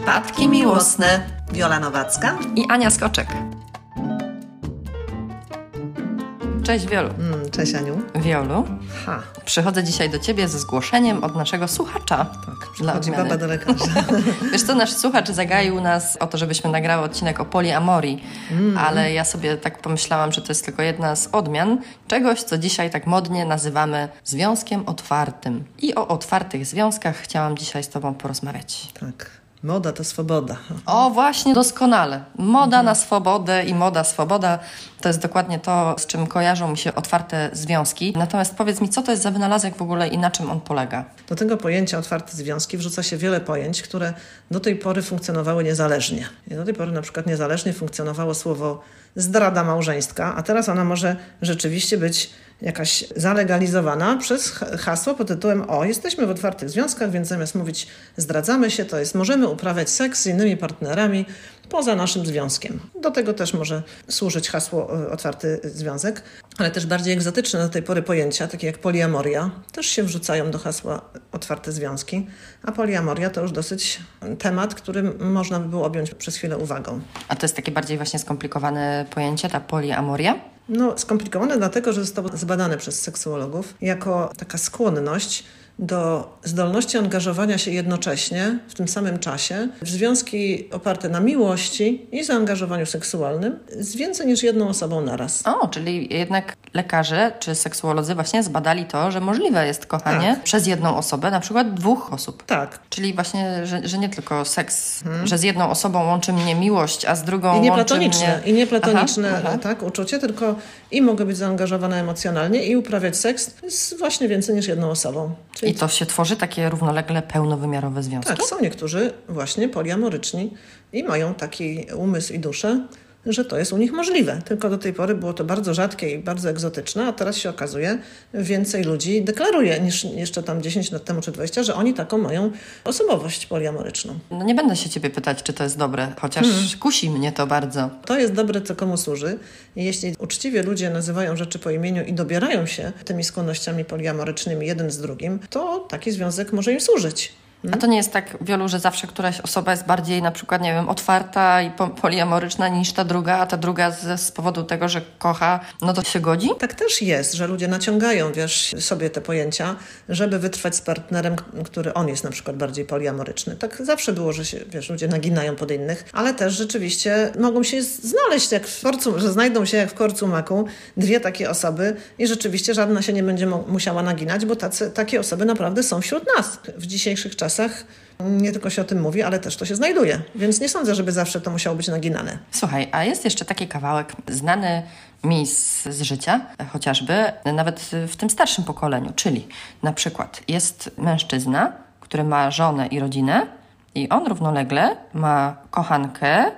Przypadki miłosne. Wiola Nowacka i Ania Skoczek. Cześć Wiolu. Mm, cześć Aniu. Wiolu. Ha. Przychodzę dzisiaj do Ciebie ze zgłoszeniem od naszego słuchacza. Tak, przychodzi baba do lekarza. Wiesz co, nasz słuchacz zagaił nas o to, żebyśmy nagrały odcinek o poliamorii, mm. ale ja sobie tak pomyślałam, że to jest tylko jedna z odmian czegoś, co dzisiaj tak modnie nazywamy związkiem otwartym. I o otwartych związkach chciałam dzisiaj z Tobą porozmawiać. Tak. Moda to swoboda. O, właśnie, doskonale. Moda mhm. na swobodę i moda swoboda to jest dokładnie to, z czym kojarzą mi się otwarte związki. Natomiast powiedz mi, co to jest za wynalazek w ogóle i na czym on polega? Do tego pojęcia otwarte związki wrzuca się wiele pojęć, które do tej pory funkcjonowały niezależnie. I do tej pory na przykład niezależnie funkcjonowało słowo zdrada małżeńska, a teraz ona może rzeczywiście być jakaś zalegalizowana przez hasło pod tytułem o, jesteśmy w otwartych związkach, więc zamiast mówić zdradzamy się, to jest możemy uprawiać seks z innymi partnerami poza naszym związkiem. Do tego też może służyć hasło e, otwarty związek, ale też bardziej egzotyczne do tej pory pojęcia, takie jak poliamoria, też się wrzucają do hasła otwarte związki, a poliamoria to już dosyć temat, który można by było objąć przez chwilę uwagą. A to jest takie bardziej właśnie skomplikowane pojęcie, ta poliamoria? No, skomplikowane dlatego, że zostało zbadane przez seksuologów jako taka skłonność do zdolności angażowania się jednocześnie, w tym samym czasie, w związki oparte na miłości i zaangażowaniu seksualnym z więcej niż jedną osobą naraz. O, czyli jednak lekarze czy seksuolodzy właśnie zbadali to, że możliwe jest kochanie tak. przez jedną osobę, na przykład dwóch osób. Tak. Czyli właśnie, że, że nie tylko seks, hmm. że z jedną osobą łączy mnie miłość, a z drugą I nie łączy platoniczne, mnie... I nie platoniczne aha, aha. tak, uczucie, tylko i mogę być zaangażowana emocjonalnie i uprawiać seks z właśnie więcej niż jedną osobą. Czyli i to się tworzy takie równolegle pełnowymiarowe związki? Tak, są niektórzy właśnie poliamoryczni i mają taki umysł i duszę, że to jest u nich możliwe. Tylko do tej pory było to bardzo rzadkie i bardzo egzotyczne, a teraz się okazuje, więcej ludzi deklaruje niż jeszcze tam 10 lat temu czy 20, że oni taką mają osobowość poliamoryczną. No nie będę się ciebie pytać, czy to jest dobre, chociaż hmm. kusi mnie to bardzo. To jest dobre, co komu służy. Jeśli uczciwie ludzie nazywają rzeczy po imieniu i dobierają się tymi skłonnościami poliamorycznymi jeden z drugim, to taki związek może im służyć. A to nie jest tak wielu, że zawsze któraś osoba jest bardziej na przykład, nie wiem, otwarta i poliamoryczna niż ta druga, a ta druga z, z powodu tego, że kocha, no to się godzi? Tak też jest, że ludzie naciągają, wiesz, sobie te pojęcia, żeby wytrwać z partnerem, który on jest na przykład bardziej poliamoryczny. Tak zawsze było, że się, wiesz, ludzie naginają pod innych, ale też rzeczywiście mogą się znaleźć jak w korcu, że znajdą się jak w korcu maku dwie takie osoby i rzeczywiście żadna się nie będzie musiała naginać, bo tacy, takie osoby naprawdę są wśród nas w dzisiejszych czasach czasach nie tylko się o tym mówi, ale też to się znajduje. Więc nie sądzę, żeby zawsze to musiało być naginane. Słuchaj, a jest jeszcze taki kawałek znany mi z, z życia, chociażby nawet w tym starszym pokoleniu, czyli na przykład jest mężczyzna, który ma żonę i rodzinę i on równolegle ma kochankę,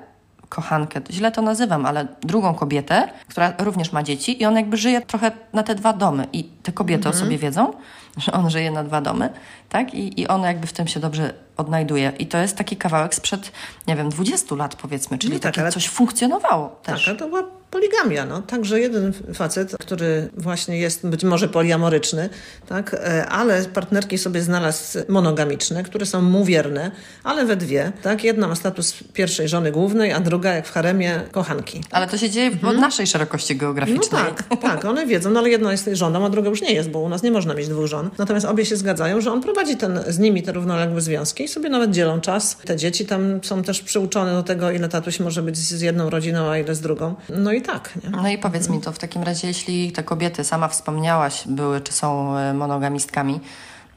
kochankę, źle to nazywam, ale drugą kobietę, która również ma dzieci i on jakby żyje trochę na te dwa domy i te kobiety mhm. o sobie wiedzą, że on żyje na dwa domy, tak? I, I on jakby w tym się dobrze odnajduje. I to jest taki kawałek sprzed, nie wiem, 20 lat powiedzmy, czyli no tak, takie coś funkcjonowało też. Tak, to była poligamia, no. Także jeden facet, który właśnie jest być może poliamoryczny, tak, e, ale partnerki sobie znalazł monogamiczne, które są mu wierne, ale we dwie, tak. Jedna ma status pierwszej żony głównej, a druga, jak w haremie, kochanki. Ale to się dzieje w mhm. naszej szerokości geograficznej. No tak, tak, one wiedzą, no ale jedna jest żoną, a druga już nie jest, bo u nas nie można mieć dwóch żon. Natomiast obie się zgadzają, że on prowadzi ten, z nimi te równoległe związki i sobie nawet dzielą czas. Te dzieci tam są też przyuczone do tego, ile tatuś może być z jedną rodziną, a ile z drugą. No i tak. Nie? No i powiedz mi to w takim razie, jeśli te kobiety, sama wspomniałaś, były czy są e, monogamistkami,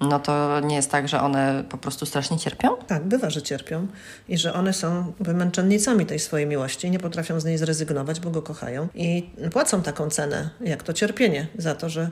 no to nie jest tak, że one po prostu strasznie cierpią? Tak, bywa, że cierpią i że one są męczennicami tej swojej miłości, nie potrafią z niej zrezygnować, bo go kochają i płacą taką cenę, jak to cierpienie, za to, że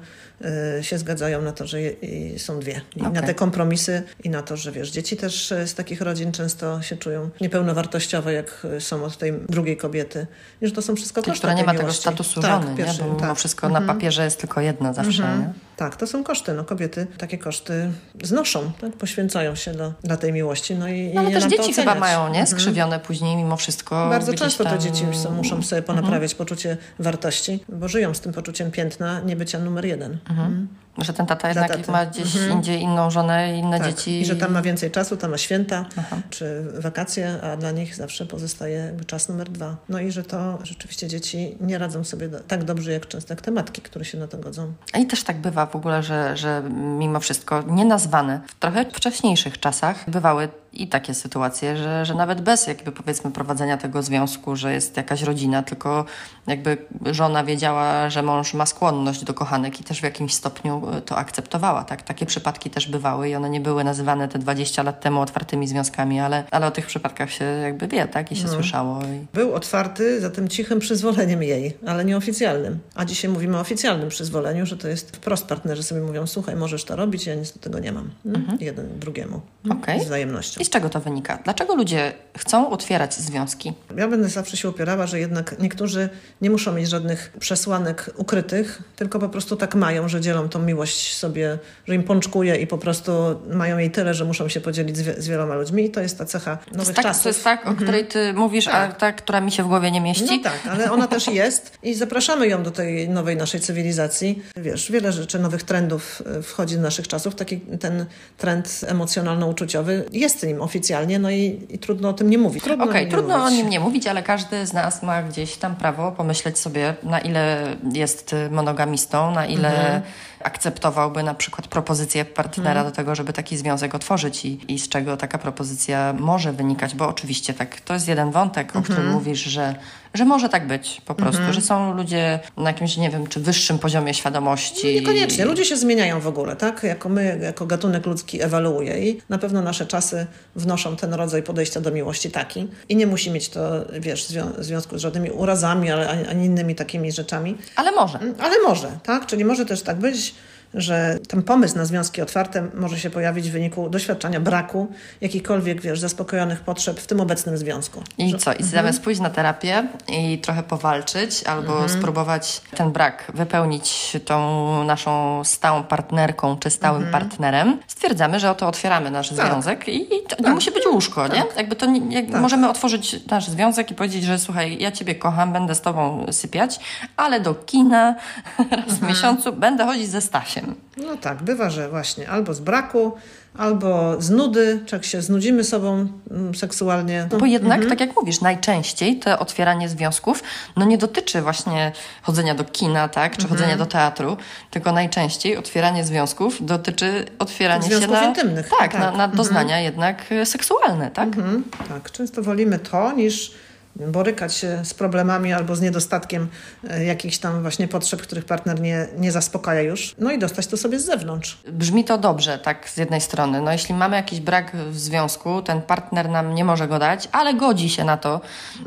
y, się zgadzają na to, że je, są dwie. I okay. na te kompromisy i na to, że wiesz, dzieci też e, z takich rodzin często się czują niepełnowartościowe, jak e, są od tej drugiej kobiety. I że to są wszystko koszty która nie ma tego statusu tak, żony, pierwszy, nie? bo tak. wszystko na mhm. papierze jest tylko jedna zawsze. Mhm. Nie? Tak, to są koszty. No, kobiety takie koszty znoszą, tak? poświęcają się do, dla tej miłości. No, i, no ale też dzieci chyba mają, nie? Mhm. Skrzywione mhm. później mimo wszystko. Bardzo często tam... te dzieci są, muszą sobie ponaprawiać mhm. poczucie wartości, bo żyją z tym poczuciem piętna niebycia numer jeden. Mhm. Mhm. Że ten tata jednak taty. ma gdzieś indziej inną żonę inne Tak. dzieci. I że tam ma więcej czasu, tam ma święta czy wakacje, a dla nich zawsze pozostaje czas numer dwa. No i że to rzeczywiście dzieci nie radzą sobie tak dobrze jak często jak te matki, które się na to godzą. I też tak bywa w ogóle, że, że mimo wszystko nienazwane w trochę wcześniejszych czasach bywały i takie sytuacje, że, że nawet bez jakby powiedzmy prowadzenia tego związku, że jest jakaś rodzina, tylko jakby żona wiedziała, że mąż ma skłonność do kochanek i też w jakimś stopniu e, to akceptowała. Tak? Takie przypadki też bywały i one nie były nazywane te 20 lat temu otwartymi związkami, ale, ale o tych przypadkach się jakby wie, tak? I się słyszało. I... Był otwarty za tym cichym przyzwoleniem jej, ale nieoficjalnym. A dzisiaj mówimy o oficjalnym przyzwoleniu, że to jest wprost partnerzy sobie mówią, słuchaj, możesz to robić, ja nic do tego nie mam. Mm? Jeden drugiemu. Okej. Z wzajemnością. I z czego to wynika? Dlaczego ludzie chcą otwierać związki? Ja będę zawsze się upierała, że jednak niektórzy nie muszą mieć żadnych przesłanek ukrytych, tylko po prostu tak mają, że dzielą tą miłość sobie, że im pączkuje i po prostu mają jej tyle, że muszą się podzielić z, wie- z wieloma ludźmi. I to jest ta cecha To nowych jest, tak, czasów. to jest tak, o której ty mówisz, a Tak. ta, która mi się w głowie nie mieści? No tak, ale ona też jest i zapraszamy ją do tej nowej naszej cywilizacji. Wiesz, wiele rzeczy, nowych trendów e, wchodzi do naszych czasów. Taki ten trend emocjonalno-uczuciowy jest nim oficjalnie, no i, i trudno o tym nie mówić. Trudno Okej, nie trudno o mówić. nim nie mówić, ale każdy z nas ma gdzieś tam prawo pomyśleć sobie, na ile jest monogamistą, na ile Mhm. Akceptowałby na przykład propozycję partnera Mhm. do tego, żeby taki związek otworzyć i, i z czego taka propozycja może wynikać, bo oczywiście tak, to jest jeden wątek, o którym Mhm. mówisz, że, że może tak być po prostu, że są ludzie na jakimś, nie wiem, czy wyższym poziomie świadomości. No Niekoniecznie. Ludzie się zmieniają w ogóle, tak? Jako my, jako gatunek ludzki ewoluuje i na pewno nasze czasy wnoszą ten rodzaj podejścia do miłości taki. I nie musi mieć to, wiesz, zwią- związku z żadnymi urazami, ale ani, ani innymi takimi rzeczami. Ale może. Ale może, tak? Czyli może też tak być, że ten pomysł na związki otwarte może się pojawić w wyniku doświadczenia braku jakichkolwiek, wiesz, zaspokojonych potrzeb w tym obecnym związku. I co? I zamiast pójść na terapię i trochę powalczyć, albo spróbować ten brak wypełnić tą naszą stałą partnerką czy stałym partnerem, stwierdzamy, że oto otwieramy nasz Tak. związek i, to nie musi być łóżko, nie? Jakby to nie, jak możemy otworzyć nasz związek i powiedzieć, że słuchaj, ja ciebie kocham, będę z tobą sypiać, ale do kina raz w miesiącu będę chodzić ze Stasiem. No tak, bywa, że właśnie albo z braku, albo z nudy, czy jak się znudzimy sobą mm, seksualnie. Bo jednak, tak jak mówisz, najczęściej to otwieranie związków no nie dotyczy właśnie chodzenia do kina, tak, czy chodzenia do teatru, tylko najczęściej otwieranie związków dotyczy otwierania się Związków na, intymnych, tak, tak. Na, na doznania jednak e, seksualne, tak? Mhm, tak, często wolimy to niż borykać się z problemami albo z niedostatkiem e, jakichś tam właśnie potrzeb, których partner nie, nie zaspokaja już. No i dostać to sobie z zewnątrz. Brzmi to dobrze, tak, z jednej strony. No, jeśli mamy jakiś brak w związku, ten partner nam nie może go dać, ale godzi się na to,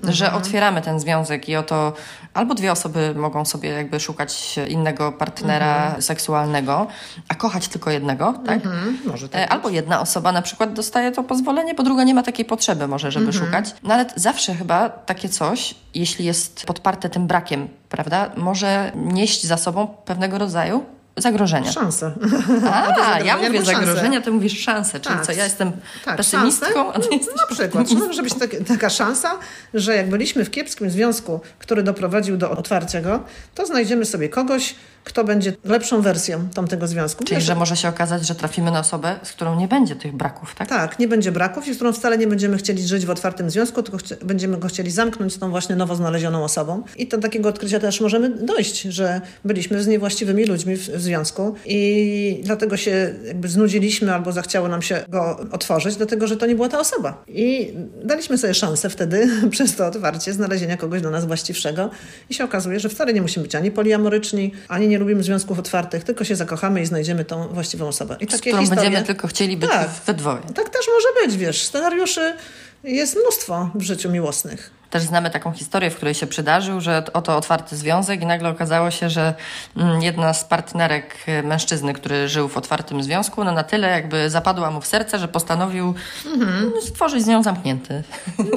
że otwieramy ten związek i oto albo dwie osoby mogą sobie jakby szukać innego partnera seksualnego, a kochać tylko jednego, tak? Mhm, może tak. E, Albo jedna osoba na przykład dostaje to pozwolenie, bo druga nie ma takiej potrzeby może, żeby szukać. No ale zawsze chyba takie coś, jeśli jest podparte tym brakiem, prawda, może nieść za sobą pewnego rodzaju zagrożenia. Szanse. A, ja mówię albo szanse. zagrożenia, ty mówisz szanse, czyli Tak. co, ja jestem Tak, pesymistką, szansę. a ty jesteś Na przykład, czy może być tak, taka szansa, że jak byliśmy w kiepskim związku, który doprowadził do otwarcia go, to znajdziemy sobie kogoś, kto będzie lepszą wersją tamtego związku. Czyli, Wiesz, że może się okazać, że trafimy na osobę, z którą nie będzie tych braków, tak? Tak, nie będzie braków i z którą wcale nie będziemy chcieli żyć w otwartym związku, tylko będziemy go chcieli zamknąć z tą właśnie nowo znalezioną osobą. I do takiego odkrycia też możemy dojść, że byliśmy z niewłaściwymi ludźmi w, w związku i dlatego się jakby znudziliśmy albo zachciało nam się go otworzyć, dlatego że to nie była ta osoba. I daliśmy sobie szansę wtedy przez to otwarcie znalezienia kogoś dla nas właściwszego i się okazuje, że wcale nie musimy być ani poliamoryczni, ani nie lubimy związków otwartych, tylko się zakochamy i znajdziemy tą właściwą osobę. I Z takie którą historie... będziemy tylko chcieli być Tak. we dwoje. Tak też może być, wiesz. Scenariuszy jest mnóstwo w życiu miłosnych. Też znamy taką historię, w której się przydarzył, że oto otwarty związek i nagle okazało się, że mm, jedna z partnerek e, mężczyzny, który żył w otwartym związku, no na tyle jakby zapadła mu w serce, że postanowił mm, stworzyć z nią zamknięty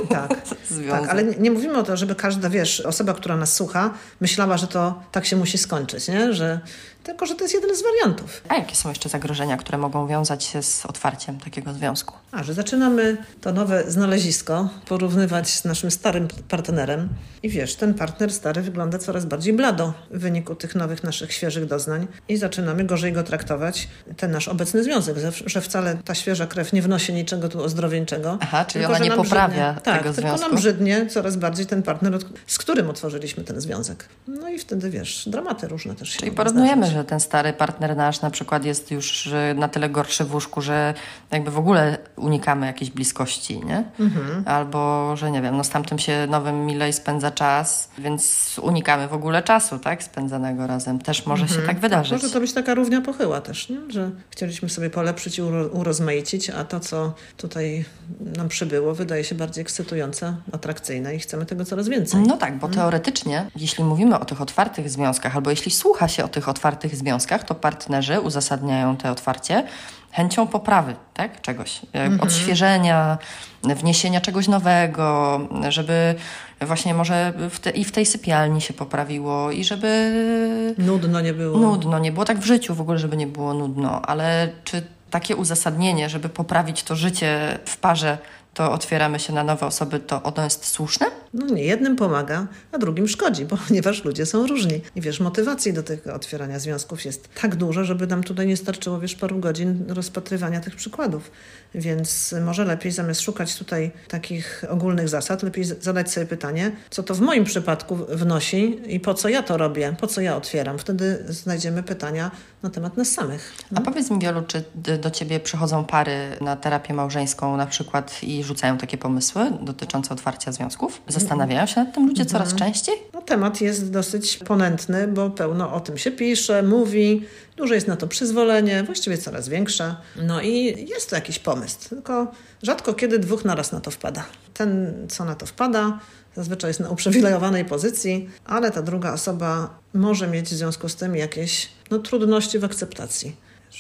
Tak. związek. Tak, ale nie, nie mówimy o to, żeby każda, wiesz, osoba, która nas słucha, myślała, że to tak się musi skończyć, nie? Że tylko że to jest jeden z wariantów. A jakie są jeszcze zagrożenia, które mogą wiązać się z otwarciem takiego związku? A, że zaczynamy to nowe znalezisko porównywać z naszym starym partnerem i wiesz, ten partner stary wygląda coraz bardziej blado w wyniku tych nowych naszych świeżych doznań i zaczynamy gorzej go traktować, ten nasz obecny związek, że wcale ta świeża krew nie wnosi niczego tu ozdrowieńczego. Aha, czyli ona nie poprawia brzydnie, tego tak, związku. tylko nam brzydnie coraz bardziej ten partner, z którym otworzyliśmy ten związek. No i wtedy, wiesz, dramaty różne też się Czyli porównujemy, zdarzyć. Że ten stary partner nasz na przykład jest już na tyle gorszy w łóżku, że jakby w ogóle unikamy jakiejś bliskości, nie? Mhm. Albo, że nie wiem, no z tamtym się nowym milej spędza czas, więc unikamy w ogóle czasu, tak? Spędzanego razem. Też może się tak wydarzyć. Może to być taka równia pochyła też, nie? że chcieliśmy sobie polepszyć i uro, urozmaicić, a to, co tutaj nam przybyło, wydaje się bardziej ekscytujące, atrakcyjne i chcemy tego coraz więcej. No tak, bo teoretycznie, jeśli mówimy o tych otwartych związkach, albo jeśli słucha się o tych otwartych związkach, to partnerzy uzasadniają te otwarcie chęcią poprawy tak? czegoś, mhm. odświeżenia, wniesienia czegoś nowego, żeby właśnie może w te, i w tej sypialni się poprawiło i żeby nudno nie było. Nudno nie było, tak w życiu w ogóle, żeby nie było nudno, ale czy takie uzasadnienie, żeby poprawić to życie w parze, to otwieramy się na nowe osoby, to ono jest słuszne? No nie, jednym pomaga, a drugim szkodzi, ponieważ ludzie są różni. I wiesz, motywacji do tego otwierania związków jest tak dużo, żeby nam tutaj nie starczyło, wiesz, paru godzin rozpatrywania tych przykładów. Więc może lepiej zamiast szukać tutaj takich ogólnych zasad, lepiej zadać sobie pytanie, co to w moim przypadku wnosi i po co ja to robię, po co ja otwieram. Wtedy znajdziemy pytania na temat nas samych. No? A powiedz mi, Wiolu, czy do ciebie przychodzą pary na terapię małżeńską na przykład i rzucają takie pomysły dotyczące otwarcia związków? Zastanawiają się nad tym ludzie coraz Mhm. częściej? No, temat jest dosyć ponętny, bo pełno o tym się pisze, mówi, dużo jest na to przyzwolenie, właściwie coraz większe. No i jest to jakiś pomysł, tylko rzadko kiedy dwóch naraz na to wpada. Ten, co na to wpada, zazwyczaj jest na uprzywilejowanej pozycji, ale ta druga osoba może mieć w związku z tym jakieś no, trudności w akceptacji.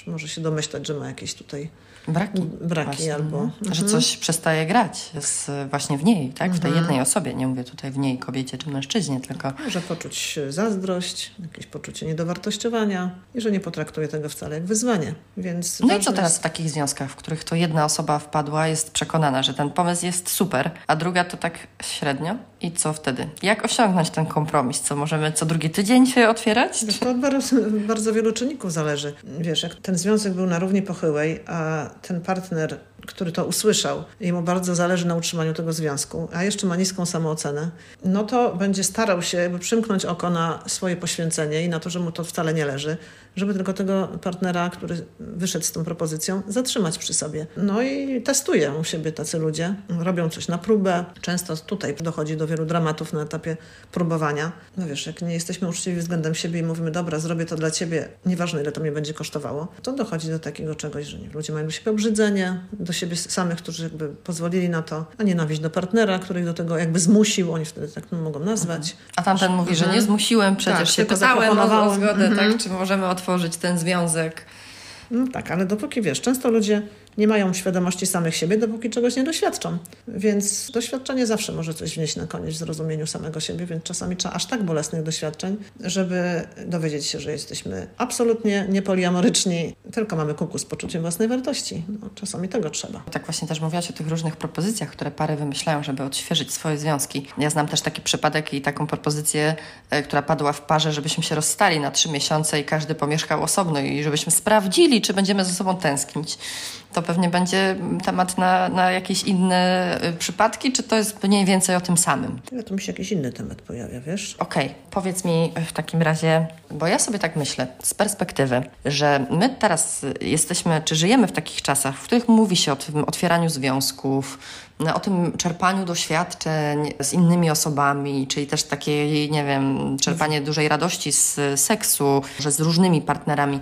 Może się domyślać, że ma jakieś tutaj Braki. braki właśnie, albo... no. Że coś przestaje grać jest właśnie w niej, tak? W tej jednej osobie. Nie mówię tutaj w niej, kobiecie czy mężczyźnie, tylko... Może poczuć zazdrość, jakieś poczucie niedowartościowania i że nie potraktuje tego wcale jak wyzwanie. Więc No i co teraz jest- w takich związkach, w których to jedna osoba wpadła, jest przekonana, że ten pomysł jest super, a druga to tak średnio? I co wtedy? Jak osiągnąć ten kompromis? Co, możemy co drugi tydzień się otwierać? To od bardzo, bardzo wielu czynników zależy. Wiesz, jak ten związek był na równi pochyłej, a ten partner, który to usłyszał, jemu bardzo zależy na utrzymaniu tego związku, a jeszcze ma niską samoocenę, no to będzie starał się jakby przymknąć oko na swoje poświęcenie i na to, że mu to wcale nie leży, żeby tylko tego partnera, który wyszedł z tą propozycją, zatrzymać przy sobie. No i testują u siebie tacy ludzie, robią coś na próbę. Często tutaj dochodzi do wielu dramatów na etapie próbowania. No wiesz, jak nie jesteśmy uczciwi względem siebie i mówimy, dobra, zrobię to dla ciebie, nieważne ile to mnie będzie kosztowało, to dochodzi do takiego czegoś, że nie, ludzie mają do siebie obrzydzenie, do siebie samych, którzy jakby pozwolili na to, a nienawiść do partnera, który ich do tego jakby zmusił, oni wtedy tak no, mogą nazwać. A tamten mówi, że nie zmusiłem, przecież Tak, się pytałem o, zgodę, Mhm. tak? Czy możemy otworzyć ten związek? No tak, ale dopóki wiesz, często ludzie nie mają świadomości samych siebie, dopóki czegoś nie doświadczą. Więc doświadczenie zawsze może coś wnieść na koniec w zrozumieniu samego siebie, więc czasami trzeba aż tak bolesnych doświadczeń, żeby dowiedzieć się, że jesteśmy absolutnie niepoliamoryczni, tylko mamy kuku z poczuciem własnej wartości. No, czasami tego trzeba. Tak właśnie też mówiłaś o tych różnych propozycjach, które pary wymyślają, żeby odświeżyć swoje związki. Ja znam też taki przypadek i taką propozycję, e, która padła w parze, żebyśmy się rozstali na trzy miesiące i każdy pomieszkał osobno i żebyśmy sprawdzili, czy będziemy ze sobą tęsknić. To pewnie będzie temat na, na jakieś inne y, przypadki, czy to jest mniej więcej o tym samym? Ale tu mi się jakiś inny temat pojawia, wiesz? Okej, powiedz mi w takim razie, bo ja sobie tak myślę z perspektywy, że my teraz jesteśmy, czy żyjemy w takich czasach, w których mówi się o tym otwieraniu związków, o tym czerpaniu doświadczeń z innymi osobami, czyli też takiej, nie wiem, czerpanie dużej radości z seksu, że z różnymi partnerami.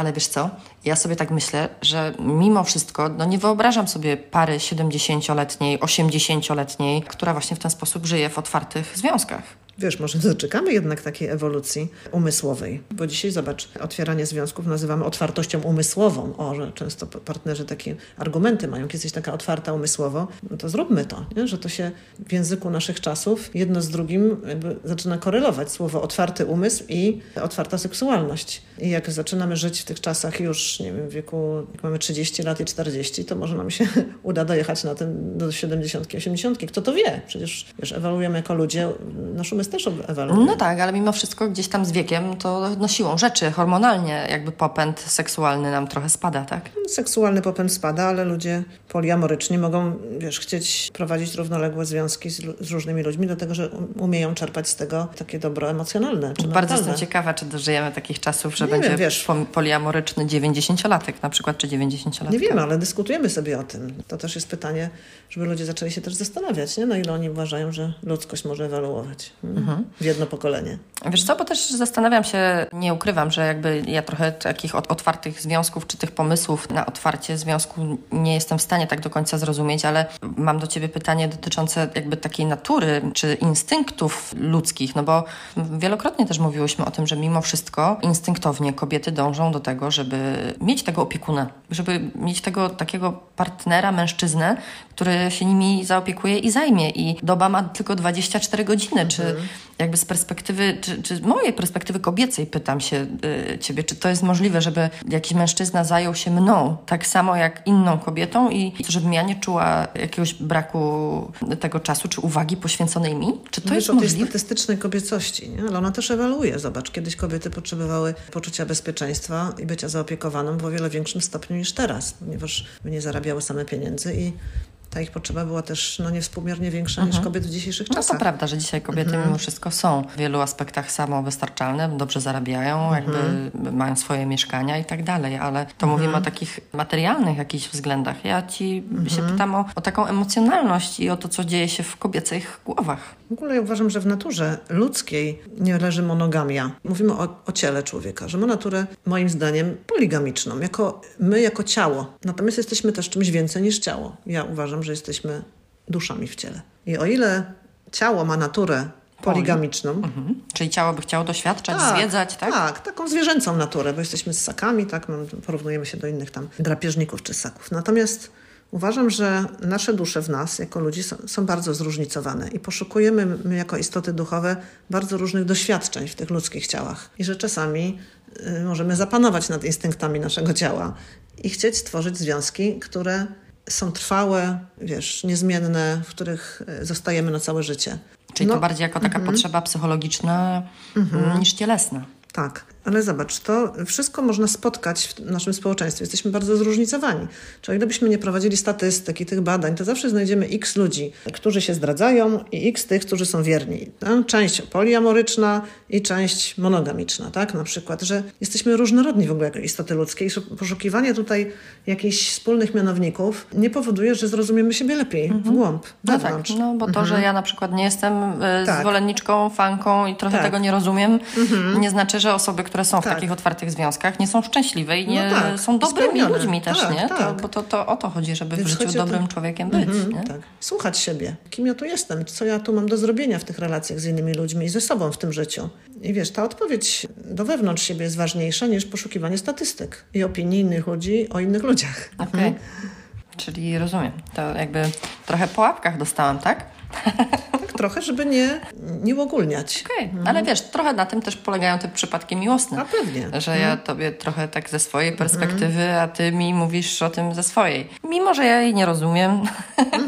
Ale wiesz co? Ja sobie tak myślę, że mimo wszystko, no nie wyobrażam sobie pary 70-letniej, 80-letniej, która właśnie w ten sposób żyje w otwartych związkach. Wiesz, może doczekamy jednak takiej ewolucji umysłowej, bo dzisiaj zobacz, otwieranie związków nazywamy otwartością umysłową. O, że często partnerzy takie argumenty mają, kiedy jesteś taka otwarta umysłowo, no to zróbmy to, nie? że to się w języku naszych czasów jedno z drugim jakby zaczyna korelować słowo otwarty umysł i otwarta seksualność. I jak zaczynamy żyć w tych czasach już, nie wiem, w wieku, jak mamy 30 lat i 40, to może nam się uda dojechać na tym do 70, 80. Kto to wie? Przecież wiesz, ewoluujemy jako ludzie, nasz umysł też ewoluuje. No tak, ale mimo wszystko gdzieś tam z wiekiem to no siłą rzeczy, hormonalnie jakby popęd seksualny nam trochę spada, tak? Seksualny popęd spada, ale ludzie poliamoryczni mogą, wiesz, chcieć prowadzić równoległe związki z, z różnymi ludźmi, dlatego że umieją czerpać z tego takie dobro emocjonalne. Czy Bardzo jestem ciekawa, czy dożyjemy takich czasów, że Nie będzie wiem, wiesz. poliamoryczny 90-latek na przykład, czy 90-latek. Nie wiemy, ale dyskutujemy sobie o tym. To też jest pytanie, żeby ludzie zaczęli się też zastanawiać, nie? na ile oni uważają, że ludzkość może ewoluować mhm. w jedno pokolenie. Wiesz co, bo też zastanawiam się, nie ukrywam, że jakby ja trochę takich otwartych związków, czy tych pomysłów na otwarcie związku nie jestem w stanie tak do końca zrozumieć, ale mam do Ciebie pytanie dotyczące jakby takiej natury, czy instynktów ludzkich, no bo wielokrotnie też mówiłyśmy o tym, że mimo wszystko instynktownie kobiety dążą do tego, żeby mieć tego opiekuna, żeby mieć tego takiego partnera, mężczyznę, który się nimi zaopiekuje i zajmie. I doba ma tylko 24 godziny. Mhm. Czy jakby z perspektywy, czy, czy mojej perspektywy kobiecej pytam się y, ciebie, czy to jest możliwe, żeby jakiś mężczyzna zajął się mną tak samo jak inną kobietą i żebym ja nie czuła jakiegoś braku tego czasu czy uwagi poświęconej mi? Czy to jest o możliwe? tej statystycznej kobiecości, nie? ale ona też ewoluuje. Zobacz, kiedyś kobiety potrzebowały poczucia bezpieczeństwa i bycia zaopiekowaną w o wiele większym stopniu niż teraz, ponieważ nie zarabiały same pieniędzy i ta ich potrzeba była też no, niewspółmiernie większa mhm. niż kobiet w dzisiejszych czasach. No to prawda, że dzisiaj kobiety mhm. mimo wszystko są w wielu aspektach samowystarczalne, dobrze zarabiają, jakby mhm. mają swoje mieszkania i tak dalej, ale to mhm. mówimy o takich materialnych jakichś względach. Ja ci się Mhm. pytam o, o taką emocjonalność i o to, co dzieje się w kobiecych głowach. W ogóle ja uważam, że w naturze ludzkiej nie leży monogamia. Mówimy o, o ciele człowieka, że ma naturę, moim zdaniem, poligamiczną, jako my, jako ciało. Natomiast jesteśmy też czymś więcej niż ciało. Ja uważam, że jesteśmy duszami w ciele. I o ile ciało ma naturę poligamiczną, Mhm. Czyli ciało by chciało doświadczać, zwiedzać, tak? Tak, taką zwierzęcą naturę, bo jesteśmy ssakami, tak, porównujemy się do innych tam drapieżników czy ssaków. Natomiast uważam, że nasze dusze w nas, jako ludzi, są, są bardzo zróżnicowane i poszukujemy my, jako istoty duchowe, bardzo różnych doświadczeń w tych ludzkich ciałach. I że czasami y, możemy zapanować nad instynktami naszego ciała i chcieć stworzyć związki, które są trwałe, wiesz, niezmienne, w których y, zostajemy na całe życie. Czyli No, to bardziej jako taka potrzeba psychologiczna mm, niż cielesna. Tak, ale zobacz, to wszystko można spotkać w naszym społeczeństwie. Jesteśmy bardzo zróżnicowani. Czyli gdybyśmy nie prowadzili statystyk i tych badań, to zawsze znajdziemy x ludzi, którzy się zdradzają i x tych, którzy są wierni. No, Część poliamoryczna i część monogamiczna, tak? Na przykład, że jesteśmy różnorodni w ogóle jako istoty ludzkie i poszukiwanie tutaj jakichś wspólnych mianowników nie powoduje, że zrozumiemy siebie lepiej w głąb, No tak, no bo to, że ja na przykład nie jestem e, Tak. zwolenniczką, fanką i trochę Tak. tego nie rozumiem, nie znaczy, że osoby, które są w Tak. takich otwartych związkach nie są szczęśliwe i nie No tak, są dobrymi spełnione. ludźmi też, Tak, nie? To, tak. bo to, to o to chodzi, żeby Więc w życiu o to- dobrym człowiekiem być, Mhm, nie? Tak. Słuchać siebie. Kim ja tu jestem? Co ja tu mam do zrobienia w tych relacjach z innymi ludźmi i ze sobą w tym życiu? I wiesz, ta odpowiedź do wewnątrz siebie jest ważniejsza niż poszukiwanie statystyk i opinii innych ludzi o innych ludziach. Okej. Czyli rozumiem. To jakby trochę po łapkach dostałam, tak? Trochę, żeby nie, nie uogólniać. Okej, ale wiesz, trochę na tym też polegają te przypadki miłosne. A pewnie. Że ja tobie trochę tak ze swojej perspektywy, a ty mi mówisz o tym ze swojej. Mimo, że ja jej nie rozumiem,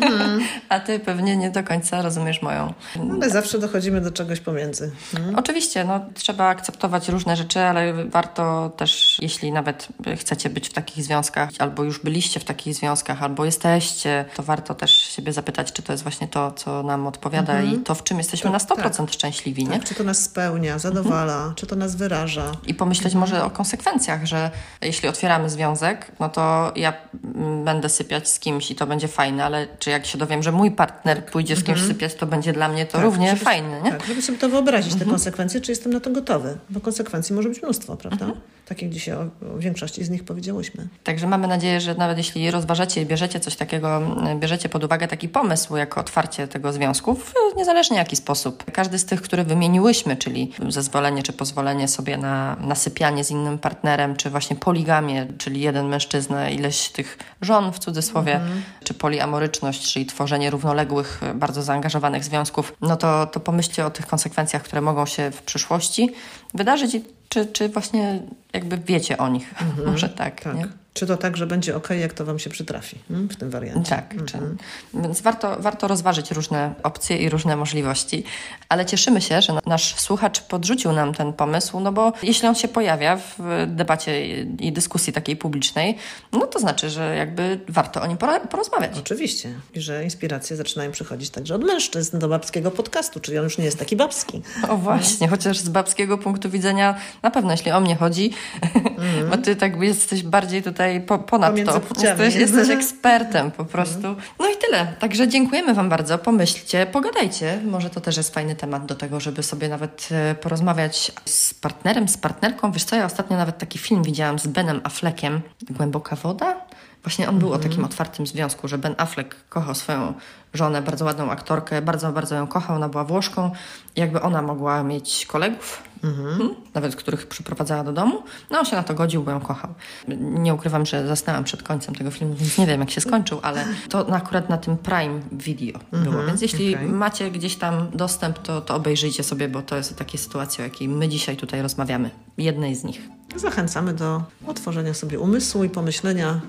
a ty pewnie nie do końca rozumiesz moją. Ale zawsze dochodzimy do czegoś pomiędzy. Oczywiście, no, trzeba akceptować różne rzeczy, ale warto też, jeśli nawet chcecie być w takich związkach, albo już byliście w takich związkach, albo jesteście, to warto też siebie zapytać, czy to jest właśnie to, co nam odpowiada i to, w czym jesteśmy na 100% szczęśliwi, nie? Tak, czy to nas spełnia, zadowala, czy to nas wyraża. I pomyśleć może o konsekwencjach, że jeśli otwieramy związek, no to ja mm, będę sypiać z kimś i to będzie fajne, ale czy jak się dowiem, że mój partner pójdzie z kimś sypiać, to będzie dla mnie to równie żeby, fajne, nie? Tak, żeby sobie to wyobrazić, te konsekwencje, czy jestem na to gotowy. Bo konsekwencji może być mnóstwo, prawda? tak jak dzisiaj o, o większości z nich powiedziałyśmy. Także mamy nadzieję, że nawet jeśli rozważacie i bierzecie coś takiego, bierzecie pod uwagę taki pomysł, jako otwarcie tego związku, niezależnie jaki sposób. Każdy z tych, które wymieniłyśmy, czyli zezwolenie czy pozwolenie sobie na nasypianie z innym partnerem, czy właśnie poligamię, czyli jeden mężczyzna, ileś tych żon w cudzysłowie, mhm. czy poliamoryczność, czyli tworzenie równoległych, bardzo zaangażowanych związków, no to, to pomyślcie o tych konsekwencjach, które mogą się w przyszłości wydarzyć i czy, czy właśnie jakby wiecie o nich? Mhm, Może tak, tak. Nie? Czy to tak, że będzie ok, jak to Wam się przytrafi hmm, w tym wariancie? Tak, mhm. więc warto, warto rozważyć różne opcje i różne możliwości, ale cieszymy się, że nasz słuchacz podrzucił nam ten pomysł, no bo jeśli on się pojawia w debacie i dyskusji takiej publicznej, no to znaczy, że jakby warto o nim porozmawiać. Oczywiście. I że inspiracje zaczynają przychodzić także od mężczyzn do babskiego podcastu, czyli on już nie jest taki babski. O właśnie, chociaż z babskiego punktu widzenia na pewno, jeśli o mnie chodzi, mm. bo ty tak jesteś bardziej tutaj tutaj po, ponad to. Jesteś, jesteś ekspertem po prostu. No i tyle. Także dziękujemy Wam bardzo. Pomyślcie, pogadajcie. Może to też jest fajny temat do tego, żeby sobie nawet e, porozmawiać z partnerem, z partnerką. Wiesz co, ja ostatnio nawet taki film widziałam z Benem Affleckiem. Głęboka woda? Właśnie on był o mhm. takim otwartym związku, że Ben Affleck kochał swoją żonę, bardzo ładną aktorkę, bardzo, bardzo ją kochał, ona była Włoszką. Jakby ona mogła mieć kolegów, mhm. nawet których przyprowadzała do domu, no on się na to godził, bo ją kochał. Nie ukrywam, że zasnęłam przed końcem tego filmu, więc nie wiem, jak się skończył, ale to akurat na tym Prime Video mhm. było. Więc jeśli okay. macie gdzieś tam dostęp, to, to obejrzyjcie sobie, bo to jest takie sytuacje, o jakiej my dzisiaj tutaj rozmawiamy. Jednej z nich. Zachęcamy do otworzenia sobie umysłu i pomyślenia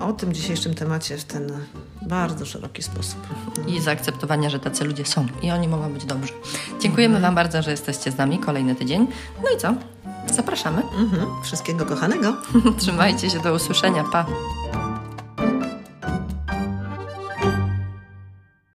o tym dzisiejszym temacie w ten bardzo szeroki sposób. I zaakceptowania, że tacy ludzie są i oni mogą być dobrzy. Dziękujemy mhm. Wam bardzo, że jesteście z nami kolejny tydzień. No i co? Zapraszamy. Mhm. Wszystkiego kochanego. Trzymajcie się, do usłyszenia. Pa.